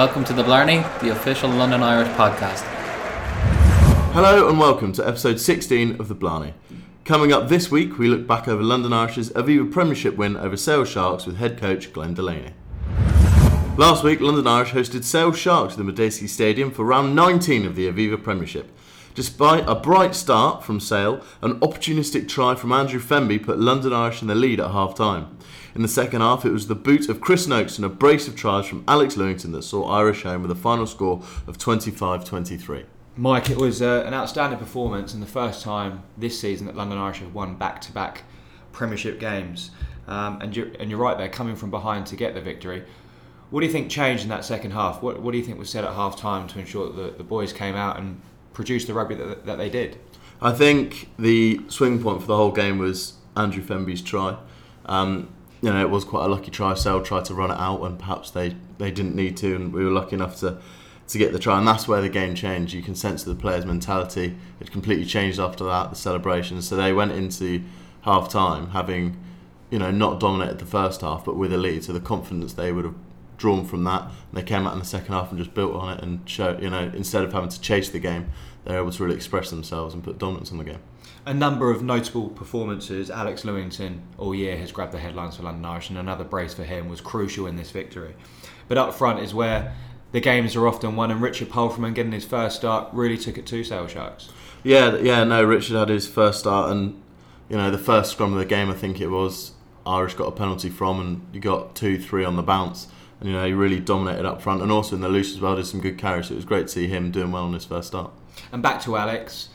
Welcome to the Blarney, the official London Irish podcast. Hello and welcome to episode 16 of The Blarney. Coming up this week, we look back over London Irish's Aviva Premiership win over Sale Sharks with head coach Glenn Delaney. Last week, London Irish hosted Sale Sharks at the Madejski Stadium for round 19 of the Aviva Premiership. Despite a bright start from Sale, an opportunistic try from Andrew Fenby put London Irish in the lead at half time. In the second half, it was the boot of Chris Noakes and a brace of tries from Alex Lewington that saw Irish home with a final score of 25 23. Mike, it was uh, an outstanding performance and the first time this season that London Irish have won back to back Premiership games. Um, and, you're, and you're right there, coming from behind to get the victory. What do you think changed in that second half? What, what do you think was said at half time to ensure that the, the boys came out and produced the rugby that, that they did? I think the swing point for the whole game was Andrew Fenby's try. Um, you know, it was quite a lucky try. Sale tried to run it out, and perhaps they, they didn't need to, and we were lucky enough to to get the try. And that's where the game changed. You can sense the players' mentality. It completely changed after that, the celebrations. So they went into half time having, you know, not dominated the first half, but with a lead. So the confidence they would have drawn from that, and they came out in the second half and just built on it and show, you know, instead of having to chase the game, they're able to really express themselves and put dominance on the game a number of notable performances. Alex Lewington all year has grabbed the headlines for London Irish, and another brace for him was crucial in this victory. But up front is where the games are often won, and Richard Palframan getting his first start really took it to Sale Sharks. Yeah, yeah, no, Richard had his first start, and you know the first scrum of the game, I think it was Irish got a penalty from, and you got two, three on the bounce. And you know he really dominated up front, and also in the loose as well. Did some good carries. So it was great to see him doing well on his first start. And back to Alex,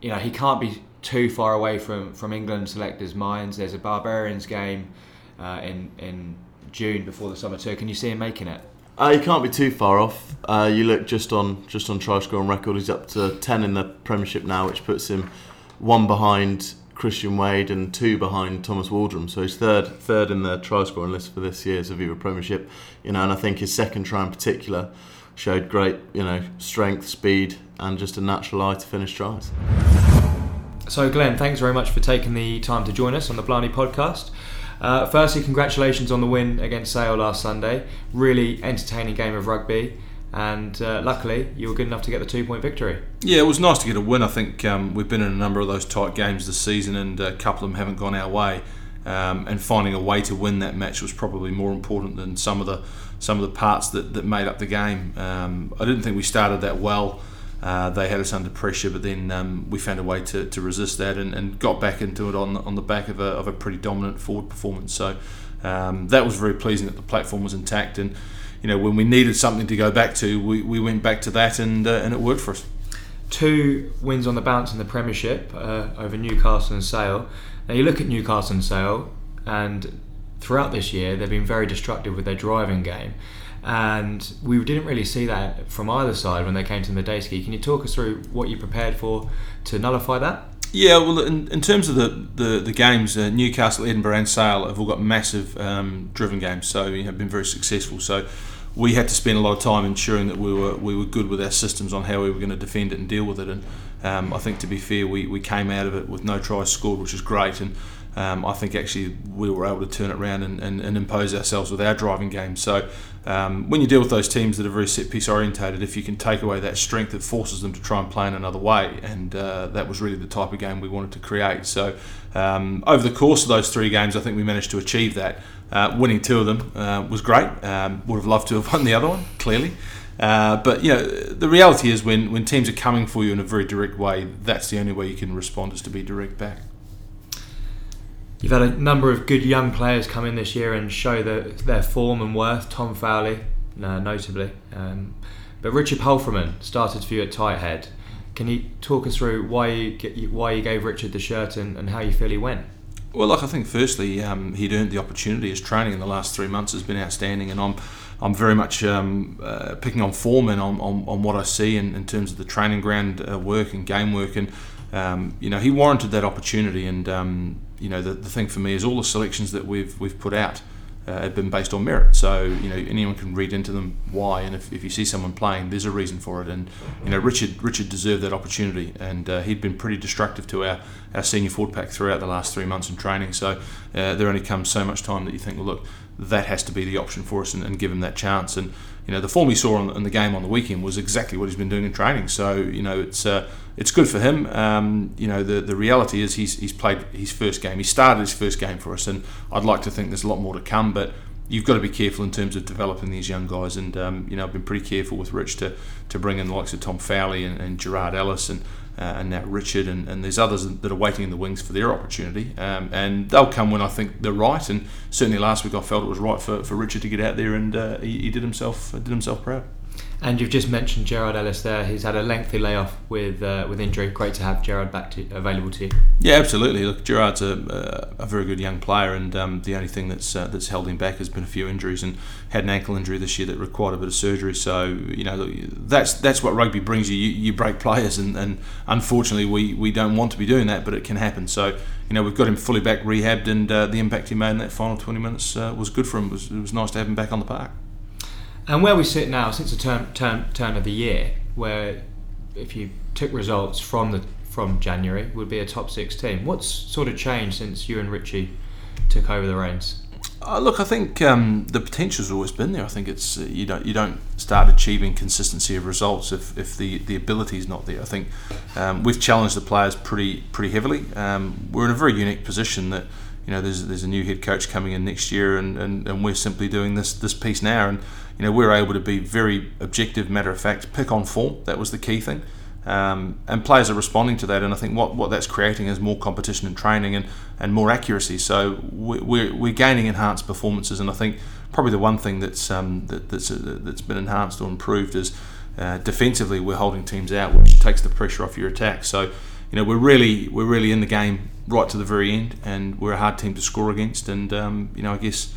you know he can't be too far away from from England selectors' minds. There's a Barbarians game uh, in in June before the summer tour. Can you see him making it? Uh, he can't be too far off. Uh, you look just on just on try scoring record. He's up to ten in the Premiership now, which puts him one behind Christian Wade and two behind Thomas Waldrom. So he's third third in the try scoring list for this year's Aviva Premiership. You know, and I think his second try in particular showed great, you know, strength, speed, and just a natural eye to finish tries. So, Glenn, thanks very much for taking the time to join us on the Blarney podcast. Uh, firstly, congratulations on the win against Sale last Sunday. Really entertaining game of rugby, and uh, luckily you were good enough to get the two point victory. Yeah, it was nice to get a win. I think um, we've been in a number of those tight games this season, and a couple of them haven't gone our way. Um, and finding a way to win that match was probably more important than some of the some of the parts that, that made up the game. Um, I didn't think we started that well. Uh, they had us under pressure, but then um, we found a way to, to resist that and, and got back into it on on the back of a, of a pretty dominant forward performance. So um, that was very pleasing that the platform was intact. And you know when we needed something to go back to, we, we went back to that and uh, and it worked for us. Two wins on the bounce in the Premiership uh, over Newcastle and Sale. Now you look at Newcastle and Sale, and throughout this year they've been very destructive with their driving game and we didn't really see that from either side when they came to the Madejski. Can you talk us through what you prepared for to nullify that? Yeah, well, in, in terms of the, the, the games, uh, Newcastle, Edinburgh, and Sale have all got massive um, driven games, so you have been very successful. So we had to spend a lot of time ensuring that we were we were good with our systems on how we were going to defend it and deal with it. And um, I think, to be fair, we, we came out of it with no tries scored, which is great. And um, I think actually we were able to turn it around and, and, and impose ourselves with our driving game. So um, when you deal with those teams that are very set piece orientated, if you can take away that strength, it forces them to try and play in another way, and uh, that was really the type of game we wanted to create. So um, over the course of those three games, I think we managed to achieve that. Uh, winning two of them uh, was great. Um, would have loved to have won the other one, clearly. Uh, but you know, the reality is when, when teams are coming for you in a very direct way, that's the only way you can respond is to be direct back. You've had a number of good young players come in this year and show the, their form and worth. Tom Fowley, uh, notably, um, but Richard Palframan started for you at tight head. Can you talk us through why you why you gave Richard the shirt and, and how you feel he went? Well, look, I think firstly um, he'd earned the opportunity. His training in the last three months has been outstanding, and I'm I'm very much um, uh, picking on form and on, on, on, what I see in, in terms of the training ground uh, work and game work, and um, you know he warranted that opportunity, and um, you know, the, the thing for me is all the selections that we've we've put out uh, have been based on merit. So you know, anyone can read into them why, and if, if you see someone playing, there's a reason for it. And you know, Richard Richard deserved that opportunity, and uh, he'd been pretty destructive to our our senior forward pack throughout the last three months in training. So uh, there only comes so much time that you think, well, look, that has to be the option for us and, and give him that chance. And you know, the form he saw in the game on the weekend was exactly what he's been doing in training. So you know, it's uh, it's good for him. Um, you know, the the reality is he's he's played his first game. He started his first game for us, and I'd like to think there's a lot more to come, but you've got to be careful in terms of developing these young guys. And um, you know, I've been pretty careful with Rich to, to bring in the likes of Tom Fowley and, and Gerard Ellis and uh, and now Richard and, and there's others that are waiting in the wings for their opportunity. Um, and they'll come when I think they're right. And certainly last week I felt it was right for, for Richard to get out there and uh, he, he did himself did himself proud. And you've just mentioned Gerard Ellis there. He's had a lengthy layoff with uh, with injury. Great to have Gerard back to, available to you. Yeah, absolutely. Look, Gerard's a, a very good young player, and um, the only thing that's uh, that's held him back has been a few injuries, and had an ankle injury this year that required a bit of surgery. So you know that's that's what rugby brings you. You, you break players, and, and unfortunately we, we don't want to be doing that, but it can happen. So you know we've got him fully back rehabbed, and uh, the impact he made in that final 20 minutes uh, was good for him. It was, it was nice to have him back on the park. And where we sit now, since the turn, turn, turn of the year, where if you took results from the from January, would be a top six team. What's sort of changed since you and Richie took over the reins? Uh, look, I think um, the potential's always been there. I think it's uh, you don't you don't start achieving consistency of results if, if the, the ability is not there. I think um, we've challenged the players pretty pretty heavily. Um, we're in a very unique position that you know there's there's a new head coach coming in next year, and, and, and we're simply doing this this piece now, and you know, we are able to be very objective, matter of fact, pick on form. That was the key thing. Um, and players are responding to that, and I think what, what that's creating is more competition and training and, and more accuracy. So we're, we're gaining enhanced performances, and I think probably the one thing that's um, that, that's uh, that's been enhanced or improved is uh, defensively we're holding teams out, which takes the pressure off your attack. So you know we're really we're really in the game right to the very end, and we're a hard team to score against. And um, you know I guess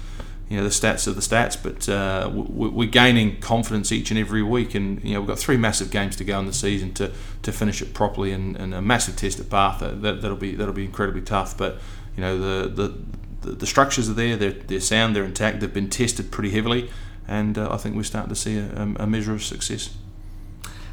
you know the stats are the stats, but uh, we're gaining confidence each and every week, and you know we've got three massive games to go in the season to, to finish it properly, and, and a massive test at Bath that, that'll be that'll be incredibly tough. But you know the the, the, structures are there, they're, they're sound, they're intact, they've been tested pretty heavily, and uh, I think we're starting to see a, a measure of success.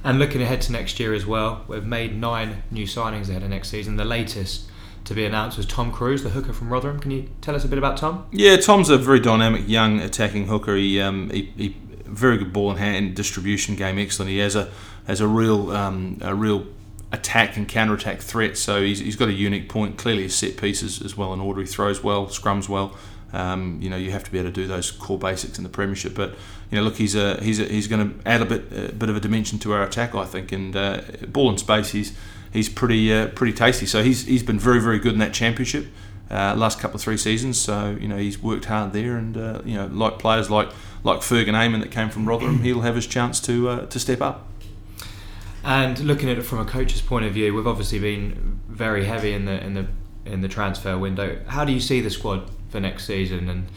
And looking ahead to next year as well, we've made nine new signings ahead of next season. The latest to be announced was Tom Cruise, the hooker from Rotherham. Can you tell us a bit about Tom? Yeah, Tom's a very dynamic young attacking hooker. He, um, he, he very good ball in hand distribution game, excellent. He has a has a real um, a real attack and counter attack threat. So he's, he's got a unique point. Clearly, his set pieces as well in order. He throws well, scrums well. Um, you know, you have to be able to do those core basics in the premiership. But you know, look, he's a, he's a, he's going to add a bit a bit of a dimension to our attack, I think. And uh, ball in space, he's he's pretty uh, pretty tasty. So he's he's been very very good in that championship uh, last couple of three seasons. So you know he's worked hard there, and uh, you know like players like like Fergan Eamon that came from Rotherham, he'll have his chance to uh, to step up. And looking at it from a coach's point of view, we've obviously been very heavy in the in the in the transfer window. How do you see the squad for next season? And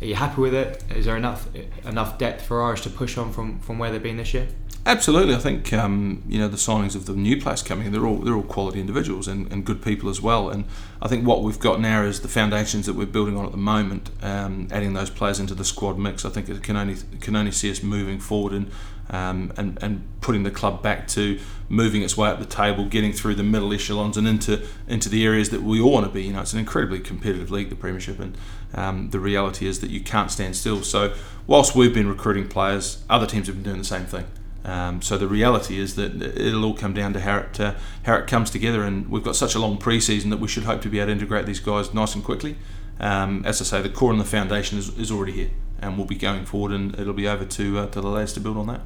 are you happy with it? Is there enough enough depth for Irish to push on from, from where they've been this year? Absolutely, I think um, you know the signings of the new players coming. They're all they're all quality individuals and, and good people as well. And I think what we've got now is the foundations that we're building on at the moment. Um, adding those players into the squad mix, I think it can only can only see us moving forward and um, and and putting the club back to moving its way up the table, getting through the middle echelons and into into the areas that we all want to be. You know, it's an incredibly competitive league, the Premiership, and um, the reality is that you can't stand still. So whilst we've been recruiting players, other teams have been doing the same thing. Um, so the reality is that it'll all come down to how it uh, how it comes together, and we've got such a long pre-season that we should hope to be able to integrate these guys nice and quickly. Um, as I say, the core and the foundation is, is already here, and we'll be going forward, and it'll be over to uh, to the lads to build on that.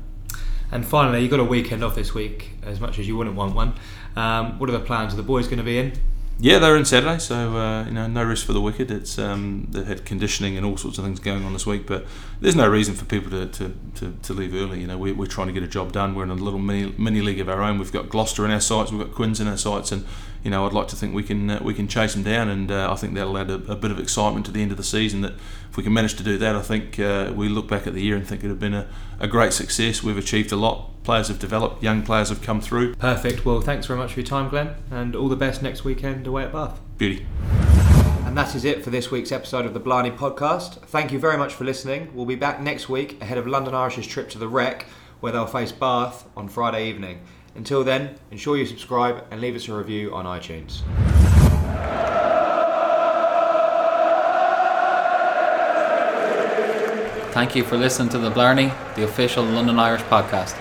And finally, you've got a weekend off this week, as much as you wouldn't want one. Um, what are the plans? Are the boys going to be in? Yeah, they're in Saturday, so uh, you know, no risk for the wicked. It's um, they've had conditioning and all sorts of things going on this week, but there's no reason for people to, to, to, to leave early. You know, we, we're trying to get a job done. We're in a little mini mini league of our own. We've got Gloucester in our sights, we've got Quins in our sights, and you know, I'd like to think we can uh, we can chase them down, and uh, I think that'll add a, a, bit of excitement to the end of the season. That if we can manage to do that, I think uh, we look back at the year and think it had been a, a great success. We've achieved a lot. Players have developed, young players have come through. Perfect. Well, thanks very much for your time, Glenn, and all the best next weekend away at Bath. Beauty. And that is it for this week's episode of the Blarney podcast. Thank you very much for listening. We'll be back next week ahead of London Irish's trip to the Rec, where they'll face Bath on Friday evening. Until then, ensure you subscribe and leave us a review on iTunes. Thank you for listening to The Blarney, the official London Irish podcast.